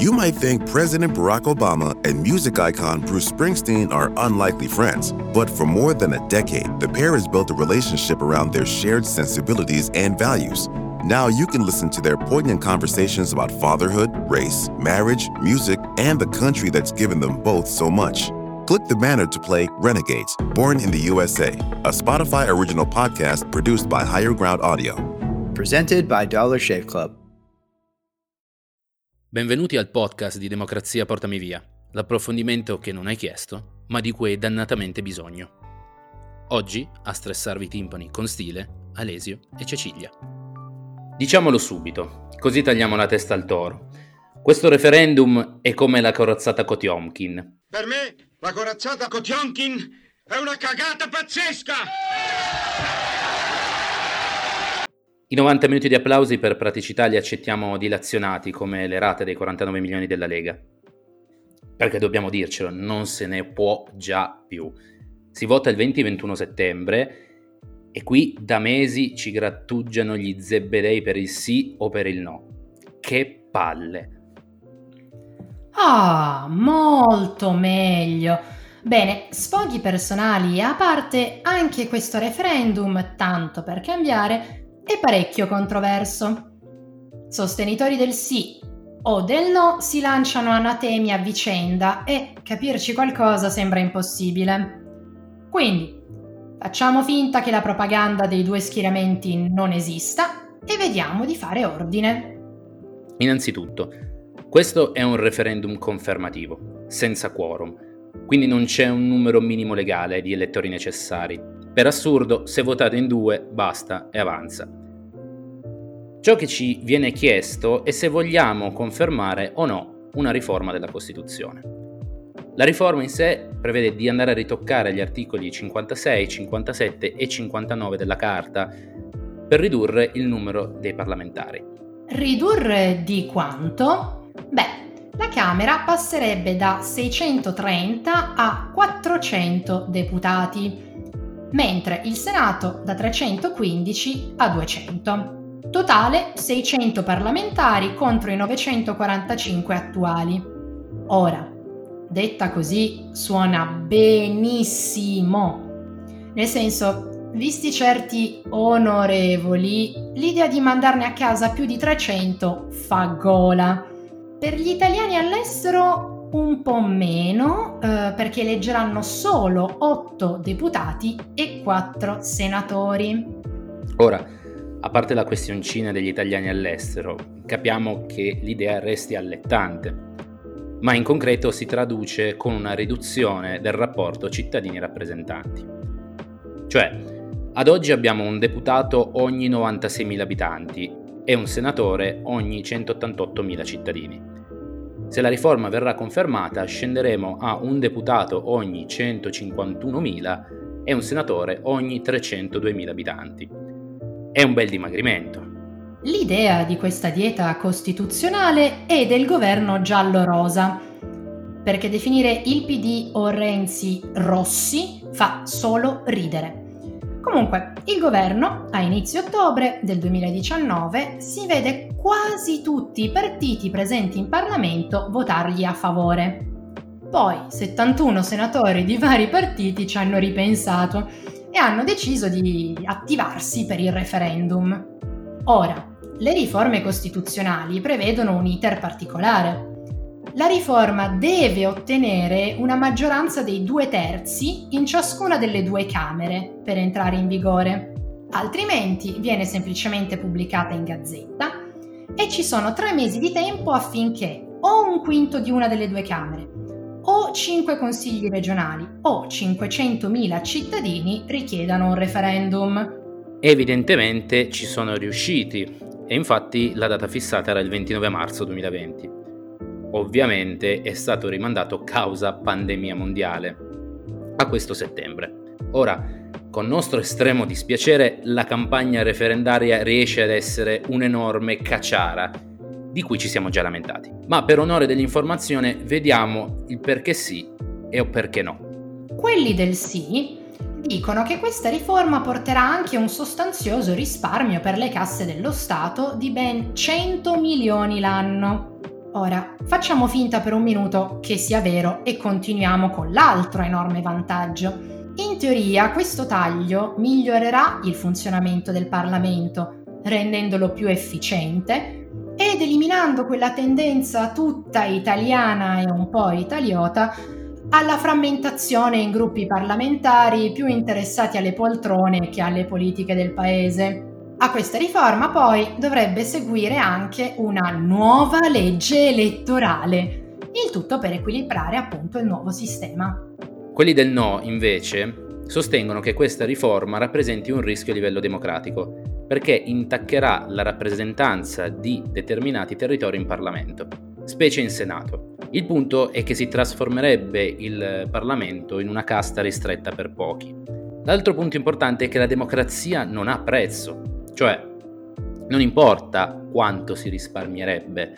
You might think President Barack Obama and music icon Bruce Springsteen are unlikely friends, but for more than a decade, the pair has built a relationship around their shared sensibilities and values. Now you can listen to their poignant conversations about fatherhood, race, marriage, music, and the country that's given them both so much. Click the banner to play Renegades, Born in the USA, a Spotify original podcast produced by Higher Ground Audio. Presented by Dollar Shave Club. Benvenuti al podcast di Democrazia Portami Via, l'approfondimento che non hai chiesto, ma di cui hai dannatamente bisogno. Oggi a stressarvi i timpani con stile, Alesio e Cecilia. Diciamolo subito, così tagliamo la testa al toro. Questo referendum è come la corazzata Kotiomkin. Per me la corazzata Kotiomkin è una cagata pazzesca! I 90 minuti di applausi per praticità li accettiamo dilazionati come le rate dei 49 milioni della Lega. Perché dobbiamo dircelo, non se ne può già più. Si vota il 20-21 settembre e qui da mesi ci grattugiano gli zebedei per il sì o per il no. Che palle! Ah, molto meglio. Bene, sfoghi personali a parte, anche questo referendum, tanto per cambiare, è parecchio controverso. Sostenitori del sì o del no si lanciano anatemi a vicenda e capirci qualcosa sembra impossibile. Quindi, Facciamo finta che la propaganda dei due schieramenti non esista e vediamo di fare ordine. Innanzitutto, questo è un referendum confermativo, senza quorum, quindi non c'è un numero minimo legale di elettori necessari. Per assurdo, se votate in due, basta e avanza. Ciò che ci viene chiesto è se vogliamo confermare o no una riforma della Costituzione. La riforma in sé prevede di andare a ritoccare gli articoli 56, 57 e 59 della Carta per ridurre il numero dei parlamentari. Ridurre di quanto? Beh, la Camera passerebbe da 630 a 400 deputati, mentre il Senato da 315 a 200. Totale 600 parlamentari contro i 945 attuali. Ora, detta così suona benissimo. Nel senso, visti certi onorevoli, l'idea di mandarne a casa più di 300 fa gola. Per gli italiani all'estero un po' meno, eh, perché eleggeranno solo 8 deputati e 4 senatori. Ora, a parte la questioncina degli italiani all'estero, capiamo che l'idea resti allettante ma in concreto si traduce con una riduzione del rapporto cittadini-rappresentanti. Cioè, ad oggi abbiamo un deputato ogni 96.000 abitanti e un senatore ogni 188.000 cittadini. Se la riforma verrà confermata, scenderemo a un deputato ogni 151.000 e un senatore ogni 302.000 abitanti. È un bel dimagrimento. L'idea di questa dieta costituzionale è del governo giallo-rosa, perché definire il PD o Renzi rossi fa solo ridere. Comunque, il governo, a inizio ottobre del 2019, si vede quasi tutti i partiti presenti in Parlamento votargli a favore. Poi 71 senatori di vari partiti ci hanno ripensato e hanno deciso di attivarsi per il referendum. Ora, le riforme costituzionali prevedono un iter particolare. La riforma deve ottenere una maggioranza dei due terzi in ciascuna delle due Camere per entrare in vigore, altrimenti viene semplicemente pubblicata in gazzetta e ci sono tre mesi di tempo affinché o un quinto di una delle due Camere o cinque consigli regionali o 500.000 cittadini richiedano un referendum. Evidentemente ci sono riusciti e infatti la data fissata era il 29 marzo 2020. Ovviamente è stato rimandato causa pandemia mondiale a questo settembre. Ora, con nostro estremo dispiacere, la campagna referendaria riesce ad essere un'enorme cacciara, di cui ci siamo già lamentati. Ma per onore dell'informazione vediamo il perché sì e o perché no. Quelli del sì dicono che questa riforma porterà anche un sostanzioso risparmio per le casse dello Stato di ben 100 milioni l'anno. Ora, facciamo finta per un minuto che sia vero e continuiamo con l'altro enorme vantaggio. In teoria questo taglio migliorerà il funzionamento del Parlamento, rendendolo più efficiente ed eliminando quella tendenza tutta italiana e un po' italiota alla frammentazione in gruppi parlamentari più interessati alle poltrone che alle politiche del paese. A questa riforma poi dovrebbe seguire anche una nuova legge elettorale, il tutto per equilibrare appunto il nuovo sistema. Quelli del no, invece, sostengono che questa riforma rappresenti un rischio a livello democratico, perché intaccherà la rappresentanza di determinati territori in Parlamento, specie in Senato. Il punto è che si trasformerebbe il Parlamento in una casta ristretta per pochi. L'altro punto importante è che la democrazia non ha prezzo, cioè, non importa quanto si risparmierebbe,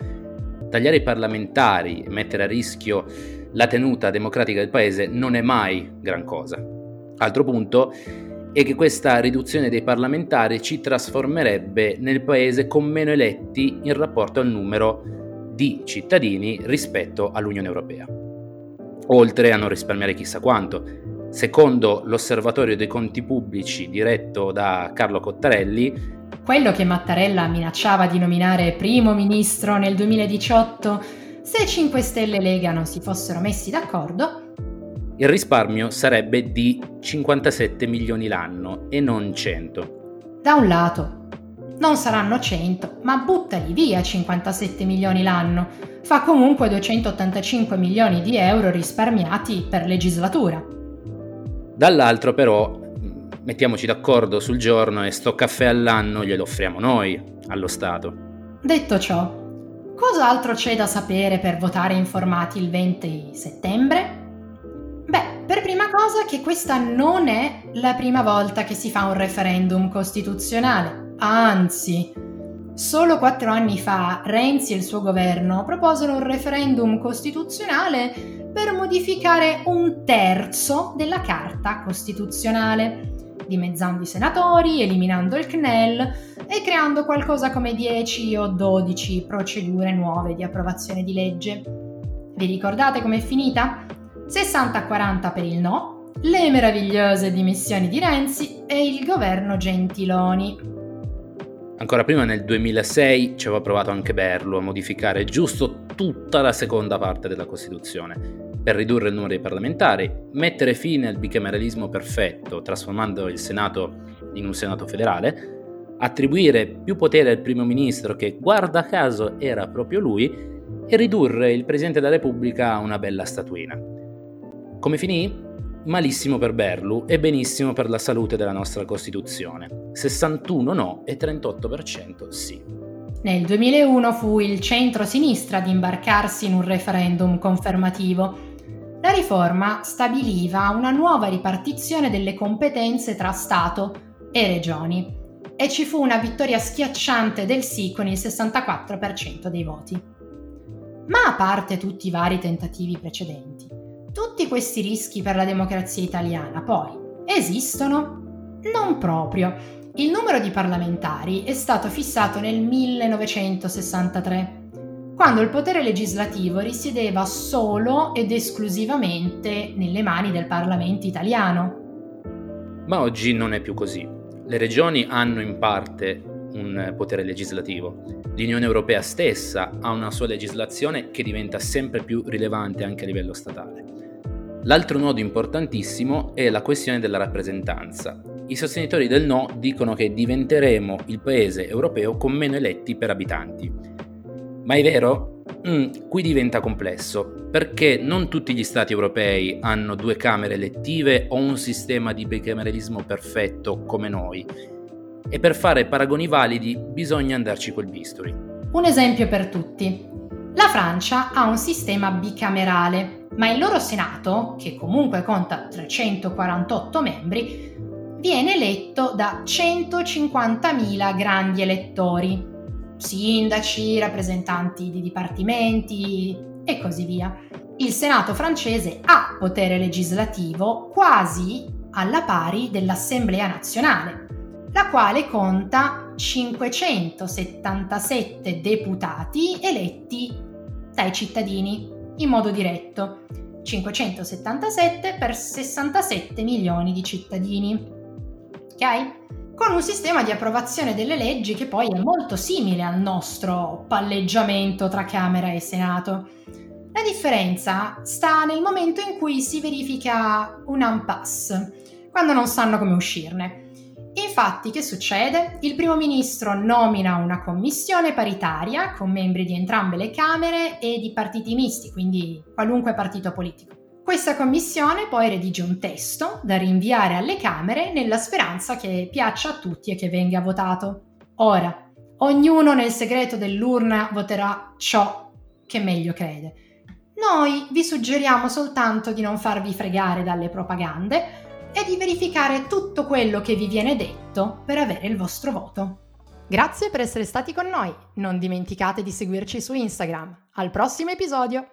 tagliare i parlamentari e mettere a rischio la tenuta democratica del paese non è mai gran cosa. Altro punto è che questa riduzione dei parlamentari ci trasformerebbe nel paese con meno eletti in rapporto al numero di cittadini rispetto all'Unione Europea. Oltre a non risparmiare chissà quanto, Secondo l'Osservatorio dei Conti Pubblici diretto da Carlo Cottarelli, quello che Mattarella minacciava di nominare primo ministro nel 2018, se 5 Stelle e Lega non si fossero messi d'accordo, il risparmio sarebbe di 57 milioni l'anno e non 100. Da un lato, non saranno 100, ma buttali via 57 milioni l'anno. Fa comunque 285 milioni di euro risparmiati per legislatura. Dall'altro però mettiamoci d'accordo sul giorno e sto caffè all'anno glielo offriamo noi, allo Stato. Detto ciò, cos'altro c'è da sapere per votare informati il 20 settembre? Beh, per prima cosa che questa non è la prima volta che si fa un referendum costituzionale, anzi, solo quattro anni fa Renzi e il suo governo proposero un referendum costituzionale per modificare un terzo della Carta Costituzionale, dimezzando i senatori, eliminando il CNEL e creando qualcosa come 10 o 12 procedure nuove di approvazione di legge. Vi ricordate com'è finita? 60 a 40 per il no, le meravigliose dimissioni di Renzi e il governo Gentiloni. Ancora prima nel 2006 ci aveva provato anche Berlo a modificare giusto tutta la seconda parte della Costituzione per ridurre il numero dei parlamentari, mettere fine al bicameralismo perfetto, trasformando il Senato in un Senato federale, attribuire più potere al primo ministro, che guarda caso era proprio lui, e ridurre il Presidente della Repubblica a una bella statuina. Come finì? Malissimo per Berlu e benissimo per la salute della nostra Costituzione. 61 no e 38% sì. Nel 2001 fu il centro-sinistra ad imbarcarsi in un referendum confermativo la riforma stabiliva una nuova ripartizione delle competenze tra Stato e regioni e ci fu una vittoria schiacciante del sì con il 64% dei voti. Ma a parte tutti i vari tentativi precedenti, tutti questi rischi per la democrazia italiana poi esistono? Non proprio. Il numero di parlamentari è stato fissato nel 1963 quando il potere legislativo risiedeva solo ed esclusivamente nelle mani del Parlamento italiano. Ma oggi non è più così. Le regioni hanno in parte un potere legislativo. L'Unione Europea stessa ha una sua legislazione che diventa sempre più rilevante anche a livello statale. L'altro nodo importantissimo è la questione della rappresentanza. I sostenitori del no dicono che diventeremo il paese europeo con meno eletti per abitanti ma è vero? Mm, qui diventa complesso, perché non tutti gli stati europei hanno due camere elettive o un sistema di bicameralismo perfetto come noi. E per fare paragoni validi bisogna andarci col bisturi. Un esempio per tutti. La Francia ha un sistema bicamerale, ma il loro Senato, che comunque conta 348 membri, viene eletto da 150.000 grandi elettori, sindaci, rappresentanti di dipartimenti e così via. Il Senato francese ha potere legislativo quasi alla pari dell'Assemblea nazionale, la quale conta 577 deputati eletti dai cittadini in modo diretto. 577 per 67 milioni di cittadini. Con un sistema di approvazione delle leggi che poi è molto simile al nostro palleggiamento tra Camera e Senato. La differenza sta nel momento in cui si verifica un impasse, quando non sanno come uscirne. Infatti, che succede? Il primo ministro nomina una commissione paritaria con membri di entrambe le Camere e di partiti misti, quindi qualunque partito politico. Questa commissione poi redige un testo da rinviare alle Camere nella speranza che piaccia a tutti e che venga votato. Ora, ognuno nel segreto dell'urna voterà ciò che meglio crede. Noi vi suggeriamo soltanto di non farvi fregare dalle propagande e di verificare tutto quello che vi viene detto per avere il vostro voto. Grazie per essere stati con noi, non dimenticate di seguirci su Instagram. Al prossimo episodio!